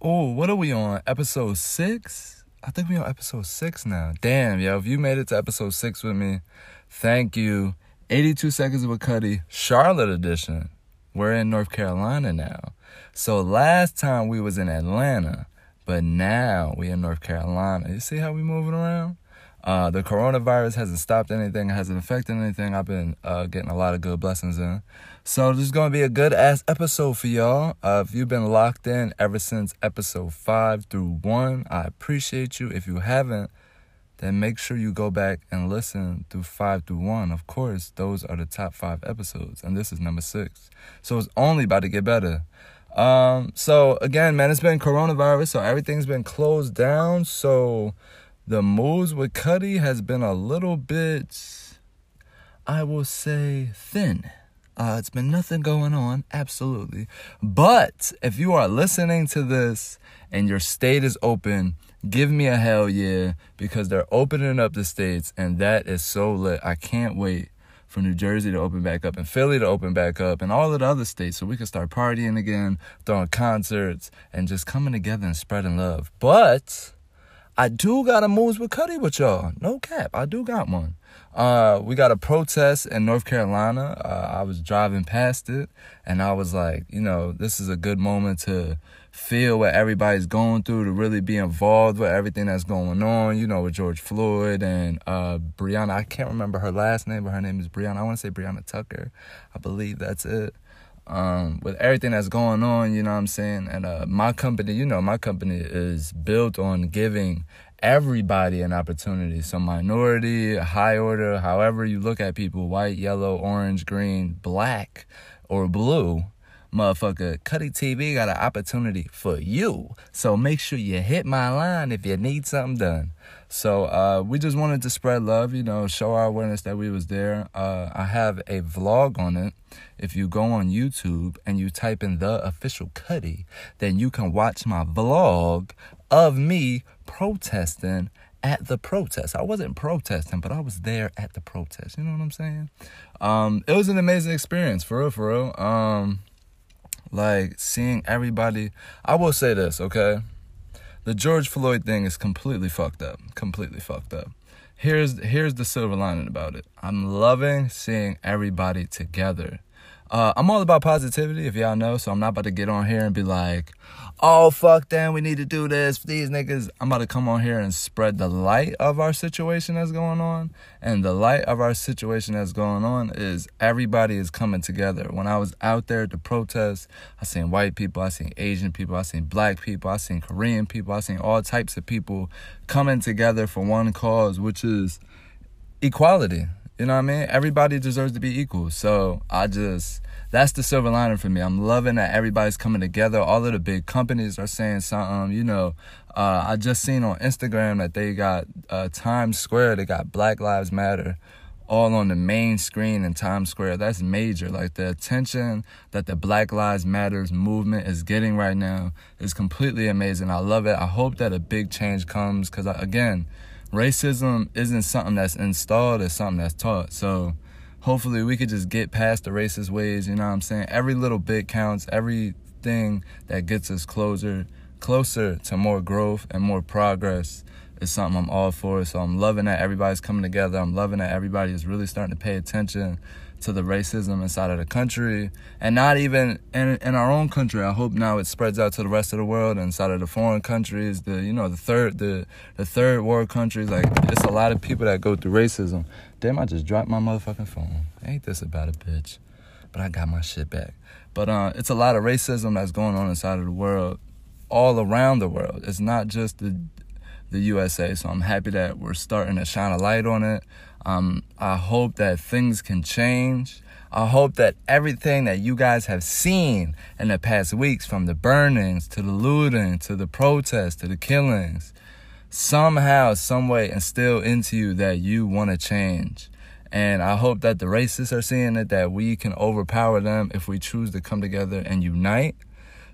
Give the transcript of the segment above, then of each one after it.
Oh, what are we on? Episode six? I think we on episode six now. Damn, yo, if you made it to episode six with me, thank you. 82 Seconds with Cuddy, Charlotte edition. We're in North Carolina now. So last time we was in Atlanta, but now we in North Carolina. You see how we moving around? Uh, the coronavirus hasn't stopped anything, hasn't affected anything. I've been uh, getting a lot of good blessings in. So this is gonna be a good ass episode for y'all. Uh, if you've been locked in ever since episode five through one, I appreciate you. If you haven't, then make sure you go back and listen through five through one. Of course, those are the top five episodes, and this is number six. So it's only about to get better. Um, so again, man, it's been coronavirus, so everything's been closed down. So the moves with Cuddy has been a little bit, I will say, thin. Uh, it's been nothing going on, absolutely. But if you are listening to this and your state is open, give me a hell yeah because they're opening up the states and that is so lit. I can't wait for New Jersey to open back up and Philly to open back up and all of the other states so we can start partying again, throwing concerts and just coming together and spreading love. But I do got a moves with Cuddy with y'all. No cap. I do got one. Uh, we got a protest in North Carolina. Uh, I was driving past it and I was like, you know, this is a good moment to feel what everybody's going through, to really be involved with everything that's going on, you know, with George Floyd and uh, Breonna. I can't remember her last name, but her name is Breonna. I want to say Breonna Tucker. I believe that's it um, with everything that's going on, you know what I'm saying? And uh, my company, you know, my company is built on giving everybody an opportunity. So minority, high order, however you look at people, white, yellow, orange, green, black, or blue, motherfucker, Cuddy TV got an opportunity for you. So make sure you hit my line if you need something done. So uh, we just wanted to spread love, you know, show our awareness that we was there. Uh, I have a vlog on it. If you go on YouTube and you type in the official Cuddy, then you can watch my vlog of me protesting at the protest. I wasn't protesting, but I was there at the protest. You know what I'm saying? Um, it was an amazing experience, for real, for real. Um, like seeing everybody. I will say this, okay? the George Floyd thing is completely fucked up. Completely fucked up. Here's here's the silver lining about it. I'm loving seeing everybody together. Uh, I'm all about positivity, if y'all know, so I'm not about to get on here and be like, oh, fuck them, we need to do this for these niggas. I'm about to come on here and spread the light of our situation that's going on. And the light of our situation that's going on is everybody is coming together. When I was out there to protest, I seen white people, I seen Asian people, I seen black people, I seen Korean people, I seen all types of people coming together for one cause, which is equality. You know what I mean? Everybody deserves to be equal. So I just, that's the silver lining for me. I'm loving that everybody's coming together. All of the big companies are saying something. You know, uh, I just seen on Instagram that they got uh, Times Square, they got Black Lives Matter all on the main screen in Times Square. That's major. Like the attention that the Black Lives Matters movement is getting right now is completely amazing. I love it. I hope that a big change comes because, again, racism isn't something that's installed, it's something that's taught. So hopefully we could just get past the racist ways, you know what I'm saying? Every little bit counts, everything that gets us closer, closer to more growth and more progress is something I'm all for. So I'm loving that everybody's coming together. I'm loving that everybody is really starting to pay attention to the racism inside of the country and not even in, in our own country. I hope now it spreads out to the rest of the world inside of the foreign countries, the you know, the third the the third world countries. Like it's a lot of people that go through racism. Damn, I just dropped my motherfucking phone. Ain't this about a bitch? But I got my shit back. But uh it's a lot of racism that's going on inside of the world, all around the world. It's not just the the USA. So I'm happy that we're starting to shine a light on it. Um, I hope that things can change. I hope that everything that you guys have seen in the past weeks, from the burnings to the looting to the protests to the killings, somehow, some way instill into you that you want to change. And I hope that the racists are seeing it, that we can overpower them if we choose to come together and unite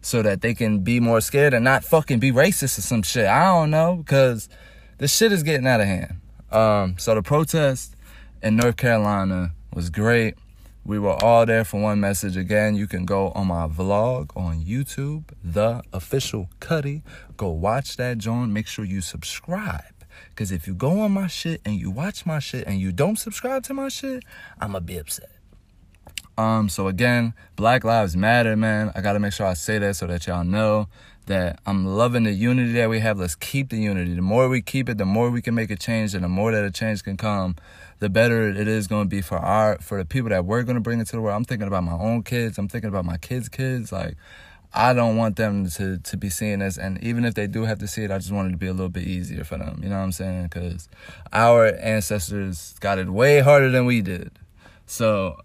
so that they can be more scared and not fucking be racist or some shit. I don't know, because the shit is getting out of hand. Um, so the protest in North Carolina was great. We were all there for one message. Again, you can go on my vlog on YouTube, the official Cuddy. Go watch that, John. Make sure you subscribe. Cause if you go on my shit and you watch my shit and you don't subscribe to my shit, I'ma be upset. Um, so again, Black Lives Matter, man. I gotta make sure I say that so that y'all know that I'm loving the unity that we have. Let's keep the unity. The more we keep it, the more we can make a change, and the more that a change can come, the better it is going to be for our for the people that we're going to bring into the world. I'm thinking about my own kids. I'm thinking about my kids' kids. Like I don't want them to to be seeing this, and even if they do have to see it, I just want it to be a little bit easier for them. You know what I'm saying? Because our ancestors got it way harder than we did. So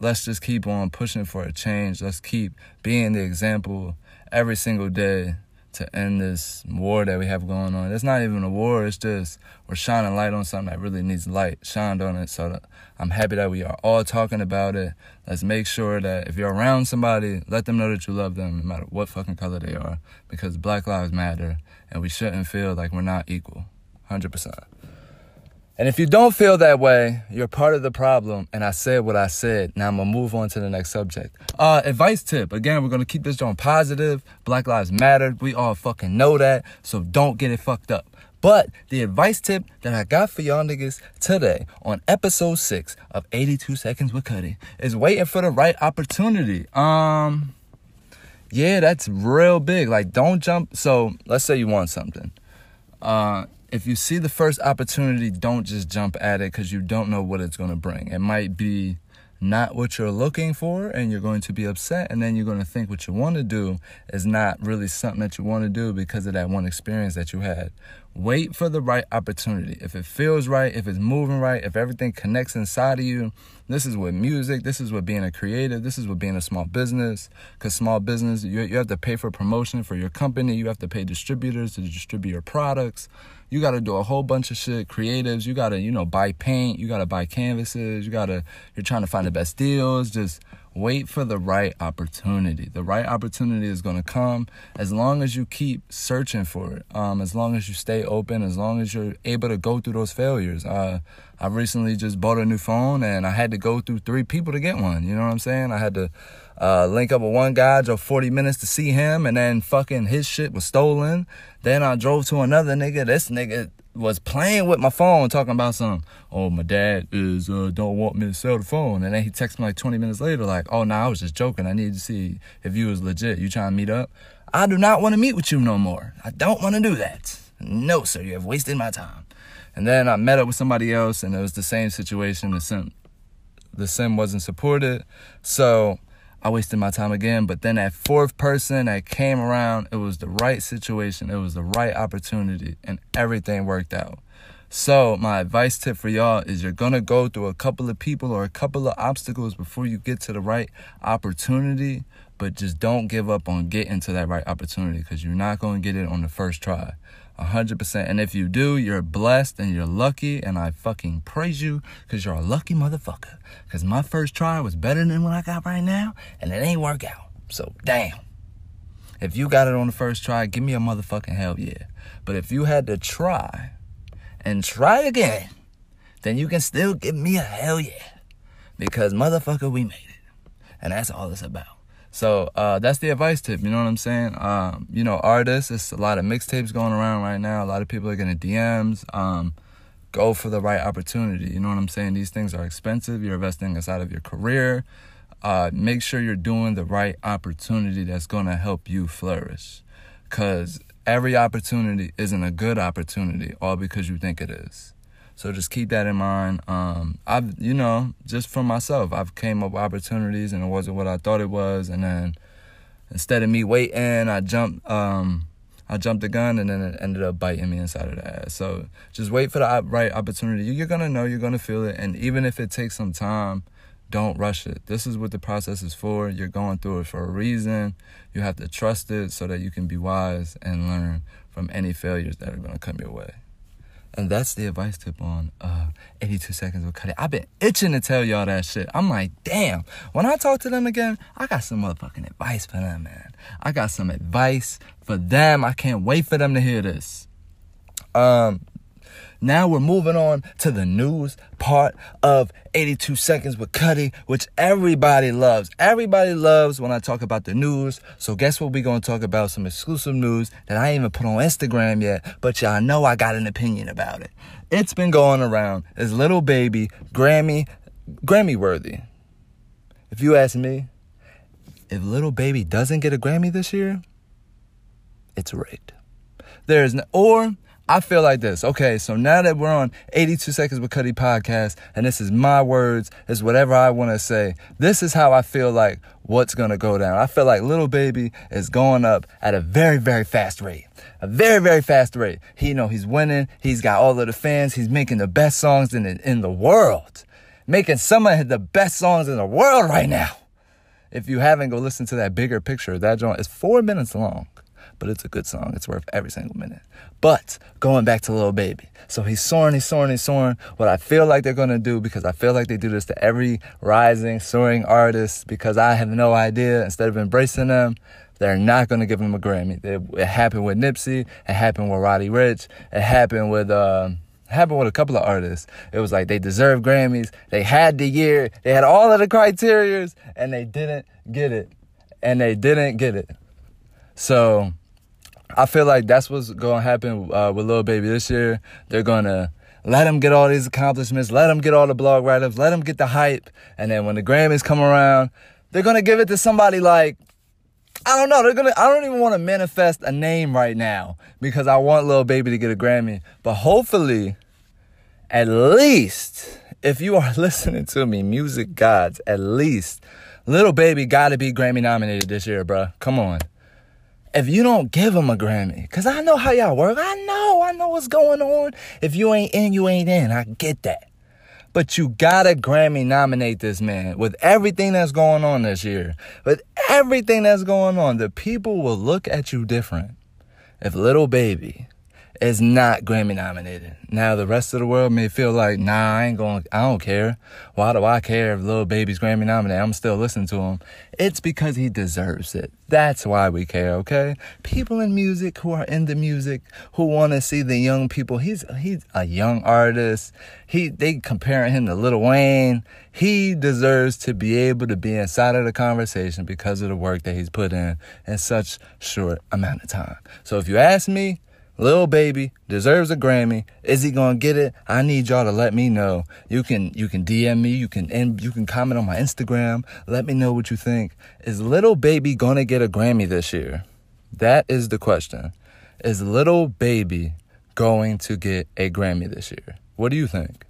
let's just keep on pushing for a change. Let's keep being the example every single day to end this war that we have going on. It's not even a war, it's just we're shining light on something that really needs light shined on it. So I'm happy that we are all talking about it. Let's make sure that if you're around somebody, let them know that you love them no matter what fucking color they are because Black Lives Matter and we shouldn't feel like we're not equal. 100%. And if you don't feel that way, you're part of the problem. And I said what I said. Now I'm gonna move on to the next subject. Uh, advice tip. Again, we're gonna keep this on positive. Black Lives Matter. We all fucking know that. So don't get it fucked up. But the advice tip that I got for y'all niggas today on episode six of 82 Seconds with Cuddy is waiting for the right opportunity. Um, yeah, that's real big. Like, don't jump. So let's say you want something. Uh, if you see the first opportunity, don't just jump at it because you don't know what it's going to bring. It might be not what you're looking for and you're going to be upset and then you're going to think what you want to do is not really something that you want to do because of that one experience that you had. Wait for the right opportunity. If it feels right if it's moving right if everything connects inside of you this is with music this is with being a creative this is with being a small business because small business you, you have to pay for promotion for your company you have to pay distributors to distribute your products you got to do a whole bunch of shit. Creatives, you got to, you know, buy paint, you got to buy canvases, you got to, you're trying to find the best deals. Just wait for the right opportunity. The right opportunity is going to come as long as you keep searching for it. Um, as long as you stay open, as long as you're able to go through those failures. Uh, I recently just bought a new phone and I had to go through three people to get one. You know what I'm saying? I had to uh, link up with one guy, drove 40 minutes to see him, and then fucking his shit was stolen. Then I drove to another nigga. This nigga was playing with my phone, talking about some, oh, my dad is, uh, don't want me to sell the phone. And then he texted me like 20 minutes later, like, oh, no, nah, I was just joking. I need to see if you was legit. You trying to meet up? I do not want to meet with you no more. I don't want to do that. No, sir, you have wasted my time. And then I met up with somebody else, and it was the same situation. The sim, the sim wasn't supported. So, I wasted my time again. But then that fourth person that came around, it was the right situation, it was the right opportunity, and everything worked out. So, my advice tip for y'all is you're gonna go through a couple of people or a couple of obstacles before you get to the right opportunity, but just don't give up on getting to that right opportunity because you're not gonna get it on the first try. 100%. And if you do, you're blessed and you're lucky. And I fucking praise you because you're a lucky motherfucker. Because my first try was better than what I got right now. And it ain't work out. So, damn. If you got it on the first try, give me a motherfucking hell yeah. But if you had to try and try again, then you can still give me a hell yeah. Because motherfucker, we made it. And that's all it's about. So uh, that's the advice tip. You know what I'm saying? Um, you know, artists. It's a lot of mixtapes going around right now. A lot of people are getting DMs. Um, go for the right opportunity. You know what I'm saying? These things are expensive. You're investing inside of your career. Uh, make sure you're doing the right opportunity that's going to help you flourish. Because every opportunity isn't a good opportunity all because you think it is. So just keep that in mind. Um, I've, you know, just for myself, I've came up with opportunities and it wasn't what I thought it was. And then instead of me waiting, I jumped, um, I jumped the gun and then it ended up biting me inside of the ass. So just wait for the right opportunity. You're going to know, you're going to feel it. And even if it takes some time, don't rush it. This is what the process is for. You're going through it for a reason. You have to trust it so that you can be wise and learn from any failures that are going to come your way. And that's the advice tip on uh, 82 seconds with Cuddy. I've been itching to tell y'all that shit. I'm like, damn. When I talk to them again, I got some motherfucking advice for them, man. I got some advice for them. I can't wait for them to hear this. Um, Now we're moving on to the news part of 82 Seconds with Cuddy, which everybody loves. Everybody loves when I talk about the news. So guess what we're going to talk about? Some exclusive news that I ain't even put on Instagram yet, but y'all know I got an opinion about it. It's been going around. Is Lil Baby Grammy, Grammy worthy? If you ask me, if Lil Baby doesn't get a Grammy this year, it's rigged. There's no, or I feel like this. Okay, so now that we're on 82 Seconds with Cuddy podcast, and this is my words, is whatever I want to say. This is how I feel like what's gonna go down. I feel like Lil Baby is going up at a very, very fast rate. A very, very fast rate. He you know he's winning. He's got all of the fans. He's making the best songs in the, in the world. Making some of the best songs in the world right now. If you haven't, go listen to that bigger picture. That joint is four minutes long but it's a good song. It's worth every single minute. But going back to Lil Baby. So he's soaring, he's soaring, he's soaring. What I feel like they're gonna do, because I feel like they do this to every rising, soaring artist, because I have no idea, instead of embracing them, they're not gonna give him a Grammy. It, happened with Nipsey, it happened with Roddy Ricch, it happened with uh, happened with a couple of artists. It was like they deserve Grammys. They had the year. They had all of the criterias, and they didn't get it. And they didn't get it. So I feel like that's what's to happen uh, with Lil Baby this year. They're to let him get all these accomplishments, let him get all the blog write ups, let him get the hype. And then when the Grammys come around, they're to give it to somebody like, I don't know. They're gonna. I don't even want to manifest a name right now because I want Lil Baby to get a Grammy. But hopefully, at least if you are listening to me, music gods, at least Lil Baby got to be Grammy nominated this year, bro. Come on if you don't give him a Grammy, because I know how y'all work. I know, I know what's going on. If you ain't in, you ain't in. I get that. But you gotta Grammy nominate this man with everything that's going on this year. With everything that's going on, the people will look at you different. If Lil Baby is not Grammy nominated. Now the rest of the world may feel like, nah, I ain't going, I don't care. Why do I care if Lil Baby's Grammy nominated? I'm still listening to him. It's because he deserves it. That's why we care, okay? People in music who are into music, who want to see the young people. He's he's a young artist. He they comparing him to Lil Wayne. He deserves to be able to be inside of the conversation because of the work that he's put in in such short amount of time. So if you ask me, Lil Baby deserves a Grammy. Is he gonna get it? I need y'all to let me know. You can you can DM me. You can you can comment on my Instagram. Let me know what you think. Is Lil Baby gonna get a Grammy this year? That is the question. Is Lil Baby going to get a Grammy this year? What do you think?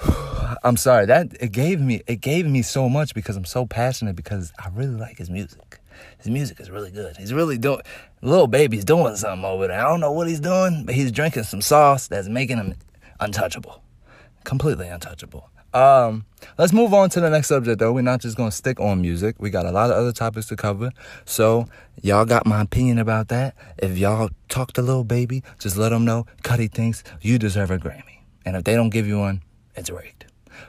I'm sorry that it gave me it gave me so much because I'm so passionate because I really like his music. His music is really good. He's really doing, Lil Baby's doing something over there. I don't know what he's doing, but he's drinking some sauce that's making him untouchable. Completely untouchable. Um, let's move on to the next subject though. We're not just gonna stick on music. We got a lot of other topics to cover. So y'all got my opinion about that. If y'all talk to Lil Baby, just let him know Cuddy thinks you deserve a Grammy. And if they don't give you one, it's rigged.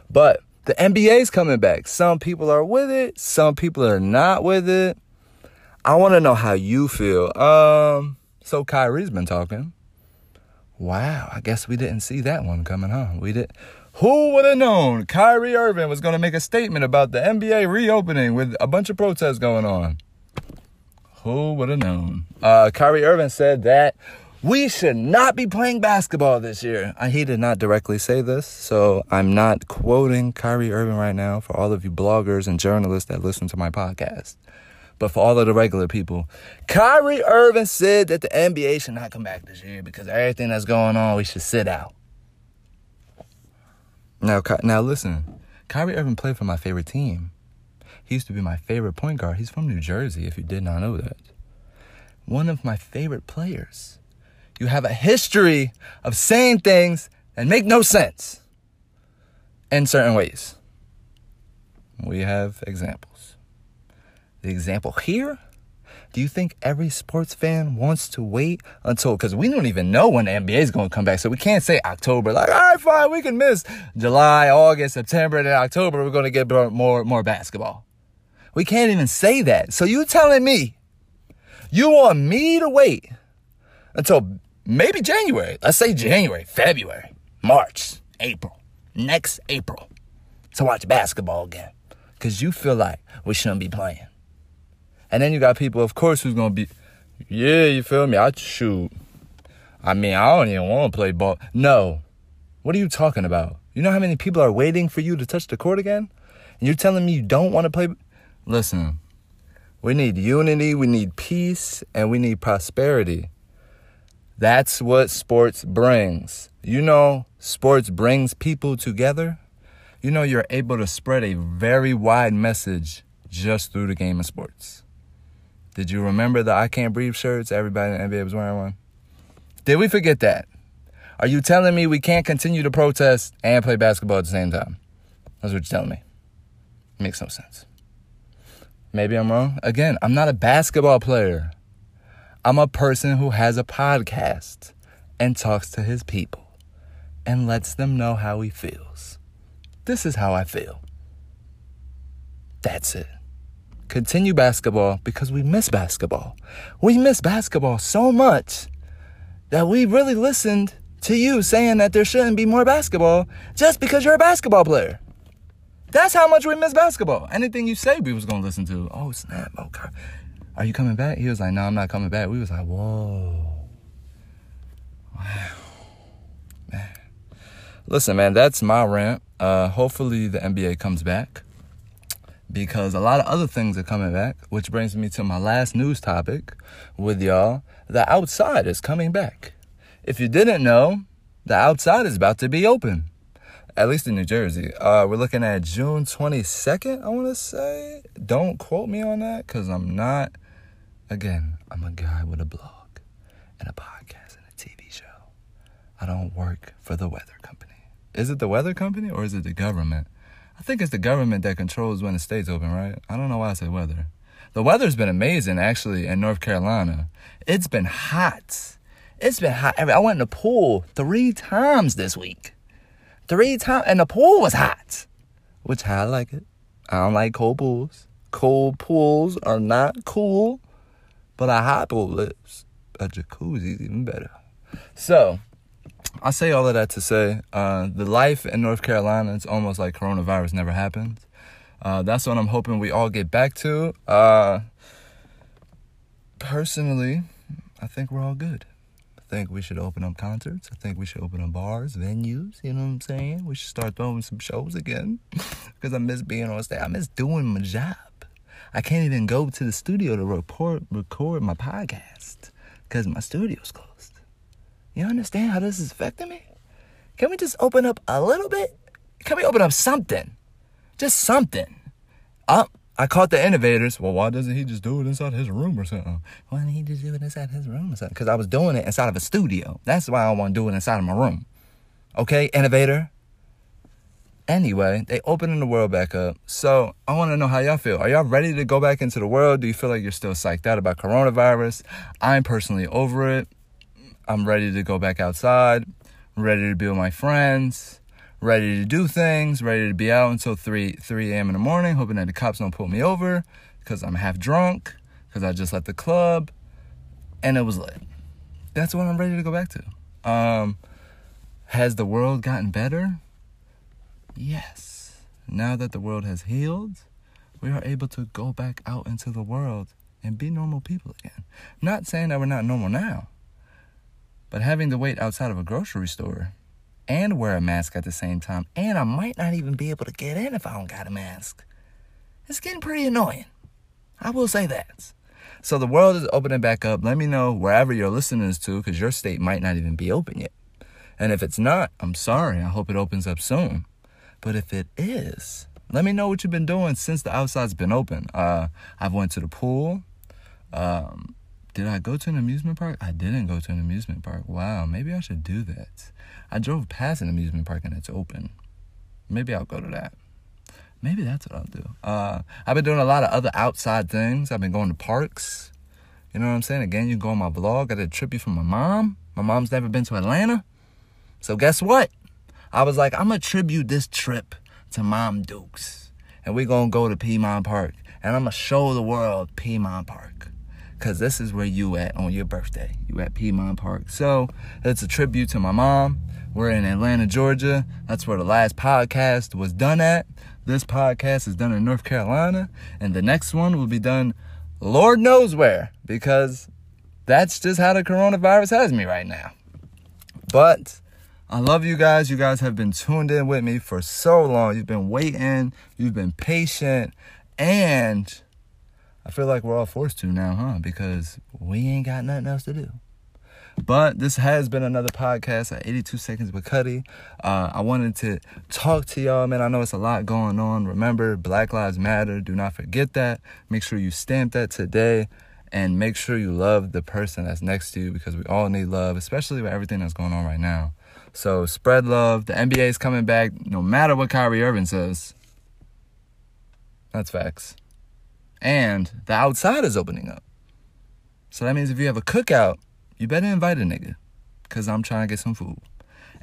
But the NBA's coming back. Some people are with it, some people are not with it. I want to know how you feel. Um, so Kyrie's been talking. Wow, I guess we didn't see that one coming, huh? We did. Who would have known Kyrie Irving was going to make a statement about the NBA reopening with a bunch of protests going on? Who would have known? Uh, Kyrie Irving said that we should not be playing basketball this year. Uh, he did not directly say this, so I'm not quoting Kyrie Irving right now for all of you bloggers and journalists that listen to my podcast but for all of the regular people. Kyrie Irving said that the NBA should not come back this year because everything that's going on, we should sit out. Now, now listen, Kyrie Irving played for my favorite team. He used to be my favorite point guard. He's from New Jersey, if you did not know that. One of my favorite players. You have a history of saying things that make no sense in certain ways. We have examples the example here? Do you think every sports fan wants to wait until, because we don't even know when the NBA is going to come back. So we can't say October, like, all right, fine, we can miss July, August, September, and then October, we're going to get more, more basketball. We can't even say that. So you telling me you want me to wait until maybe January. Let's say January, February, March, April, next April to watch basketball again. Because you feel like we shouldn't be playing. And then you got people, of course, who's to be, yeah, you feel me? I shoot. I mean, I don't even want to play ball. No. What are you talking about? You know how many people are waiting for you to touch the court again? And you're telling me you don't want to play? Listen, we need unity, we need peace, and we need prosperity. That's what sports brings. You know, sports brings people together. You know, you're able to spread a very wide message just through the game of sports. Did you remember the I Can't Breathe shirts? Everybody in the NBA was wearing one. Did we forget that? Are you telling me we can't continue to protest and play basketball at the same time? That's what you're telling me. Makes no sense. Maybe I'm wrong. Again, I'm not a basketball player. I'm a person who has a podcast and talks to his people and lets them know how he feels. This is how I feel. That's it. Continue basketball because we miss basketball. We miss basketball so much that we really listened to you saying that there shouldn't be more basketball just because you're a basketball player. That's how much we miss basketball. Anything you say, we was gonna listen to. Oh snap! Okay, are you coming back? He was like, No, I'm not coming back. We was like, Whoa, wow, man. Listen, man, that's my rant. Uh, hopefully the NBA comes back because a lot of other things are coming back, which brings me to my last news topic with y'all. The outside is coming back. If you didn't know, the outside is about to be open, at least in New Jersey. Uh, we're looking at June 22nd, I want to say. Don't quote me on that because I'm not, again, I'm a guy with a blog and a podcast and a TV show. I don't work for the weather company. Is it the weather company or is it the government? I think it's the government that controls when the state's open, right? I don't know why I said weather. The weather's been amazing, actually, in North Carolina. It's been hot. It's been hot. I went in the pool three times this week. Three times, and the pool was hot, which I like it. I don't like cold pools. Cold pools are not cool, but a hot pool is. A jacuzzi's even better. So, I say all of that to say uh, the life in North Carolina it's almost like coronavirus never happened. Uh, that's what I'm hoping we all get back to. Uh, personally, I think we're all good. I think we should open up concerts. I think we should open up bars, venues. You know what I'm saying? We should start throwing some shows again because I miss being on stage. I miss doing my job. I can't even go to the studio to report, record my podcast because my studio's closed. You understand how this is affecting me? Can we just open up a little bit? Can we open up something? Just something. Up. Oh, I caught the innovators. Well, why doesn't he just do it inside his room or something? Why didn't he just do it inside his room or something? Because I was doing it inside of a studio. That's why I want to do it inside of my room. Okay, innovator. Anyway, they opening the world back up. So I want to know how y'all feel. Are y'all ready to go back into the world? Do you feel like you're still psyched out about coronavirus? I'm personally over it. I'm ready to go back outside, ready to be with my friends, ready to do things, ready to be out until 3 3 a.m. in the morning, hoping that the cops don't pull me over because I'm half drunk, because I just left the club, and it was lit. That's what I'm ready to go back to. Um, has the world gotten better? Yes. Now that the world has healed, we are able to go back out into the world and be normal people again. Not saying that we're not normal now. But having to wait outside of a grocery store and wear a mask at the same time, and I might not even be able to get in if I don't got a mask, it's getting pretty annoying. I will say that. So the world is opening back up. Let me know wherever you're listening to, because your state might not even be open yet. And if it's not, I'm sorry. I hope it opens up soon. But if it is, let me know what you've been doing since the outside's been open. Uh, I've went to the pool. Um, did I go to an amusement park? I didn't go to an amusement park. Wow, maybe I should do that. I drove past an amusement park and it's open. Maybe I'll go to that. Maybe that's what I'll do. Uh, I've been doing a lot of other outside things. I've been going to parks. You know what I'm saying? Again, you go on my blog. I did a tribute from my mom. My mom's never been to Atlanta. So guess what? I was like, I'm going to tribute this trip to Mom Dukes. And we're going to go to Piedmont Park. And I'm going to show the world Piedmont Park. Cause this is where you at on your birthday. You at Piedmont Park. So it's a tribute to my mom. We're in Atlanta, Georgia. That's where the last podcast was done at. This podcast is done in North Carolina. And the next one will be done Lord knows where. Because that's just how the coronavirus has me right now. But I love you guys. You guys have been tuned in with me for so long. You've been waiting, you've been patient, and I feel like we're all forced to now, huh? Because we ain't got nothing else to do. But this has been another podcast at 82 Seconds with Cuddy. Uh, I wanted to talk to y'all, man. I know it's a lot going on. Remember, Black Lives Matter. Do not forget that. Make sure you stamp that today and make sure you love the person that's next to you because we all need love, especially with everything that's going on right now. So spread love. The NBA is coming back no matter what Kyrie Irving says. That's facts. And the outside is opening up. So that means if you have a cookout, you better invite a nigga. Cause I'm trying to get some food.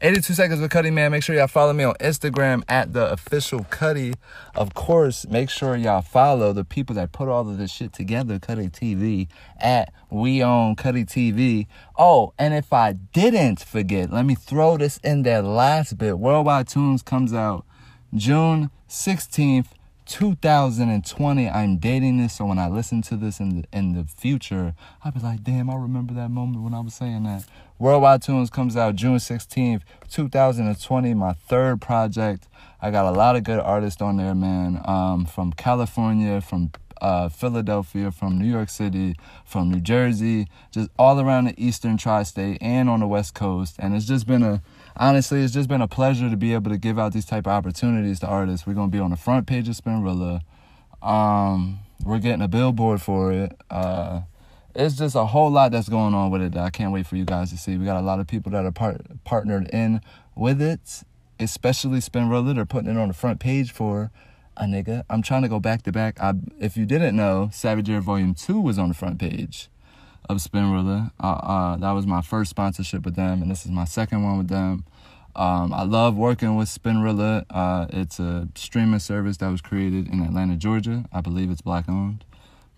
82 seconds with Cuddy Man. Make sure y'all follow me on Instagram at the official Cuddy. Of course, make sure y'all follow the people that put all of this shit together, Cuddy TV, at We Own Cuddy TV. Oh, and if I didn't forget, let me throw this in there last bit. Worldwide Tunes comes out June 16th. 2020 i'm dating this so when i listen to this in the in the future i'll be like damn i remember that moment when i was saying that Worldwide Tunes comes out June 16th, 2020, my third project. I got a lot of good artists on there, man. Um, from California, from uh, Philadelphia, from New York City, from New Jersey, just all around the Eastern Tri-State and on the West Coast. And it's just been a, honestly, it's just been a pleasure to be able to give out these type of opportunities to artists. We're gonna be on the front page of Spinrilla. Um, we're getting a billboard for it. Uh, it's just a whole lot that's going on with it I can't wait for you guys to see. We got a lot of people that are part, partnered in with it, especially Spinrilla. They're putting it on the front page for a nigga. I'm trying to go back to back. I, if you didn't know, Savage Air Volume 2 was on the front page of Spinrilla. Uh, uh, that was my first sponsorship with them, and this is my second one with them. Um, I love working with Spinrilla. Uh, it's a streaming service that was created in Atlanta, Georgia. I believe it's black owned.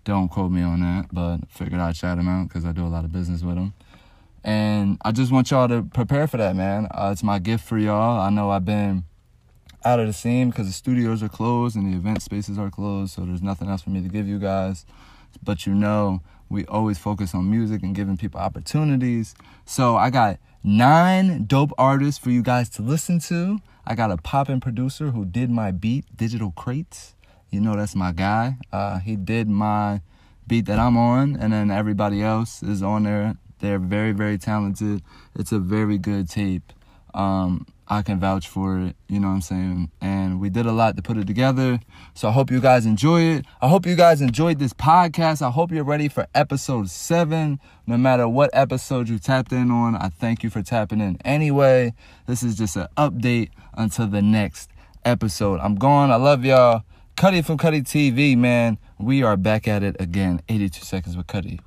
Don't quote me on that, but figured I'd shout him out because I do a lot of business with him. And I just want y'all to prepare for that, man. Uh, it's my gift for y'all. I know I've been out of the scene because the studios are closed and the event spaces are closed, so there's nothing else for me to give you guys. But you know, we always focus on music and giving people opportunities. So I got nine dope artists for you guys to listen to. I got a poppin' producer who did my beat, Digital Crates. You know that's my guy. Uh, he did my beat that I'm on, and then everybody else is on there. They're very, very talented. It's a very good tape. Um, I can vouch for it, you know what I'm saying? And we did a lot to put it together. So I hope you guys enjoy it. I hope you guys enjoyed this podcast. I hope you're ready for episode seven. No matter what episode you tapped in on, I thank you for tapping in anyway. This is just an update until the next episode. I'm gone. I love y'all. Cuddy from Cuddy TV, man. We are back at it again. 82 seconds with Cuddy.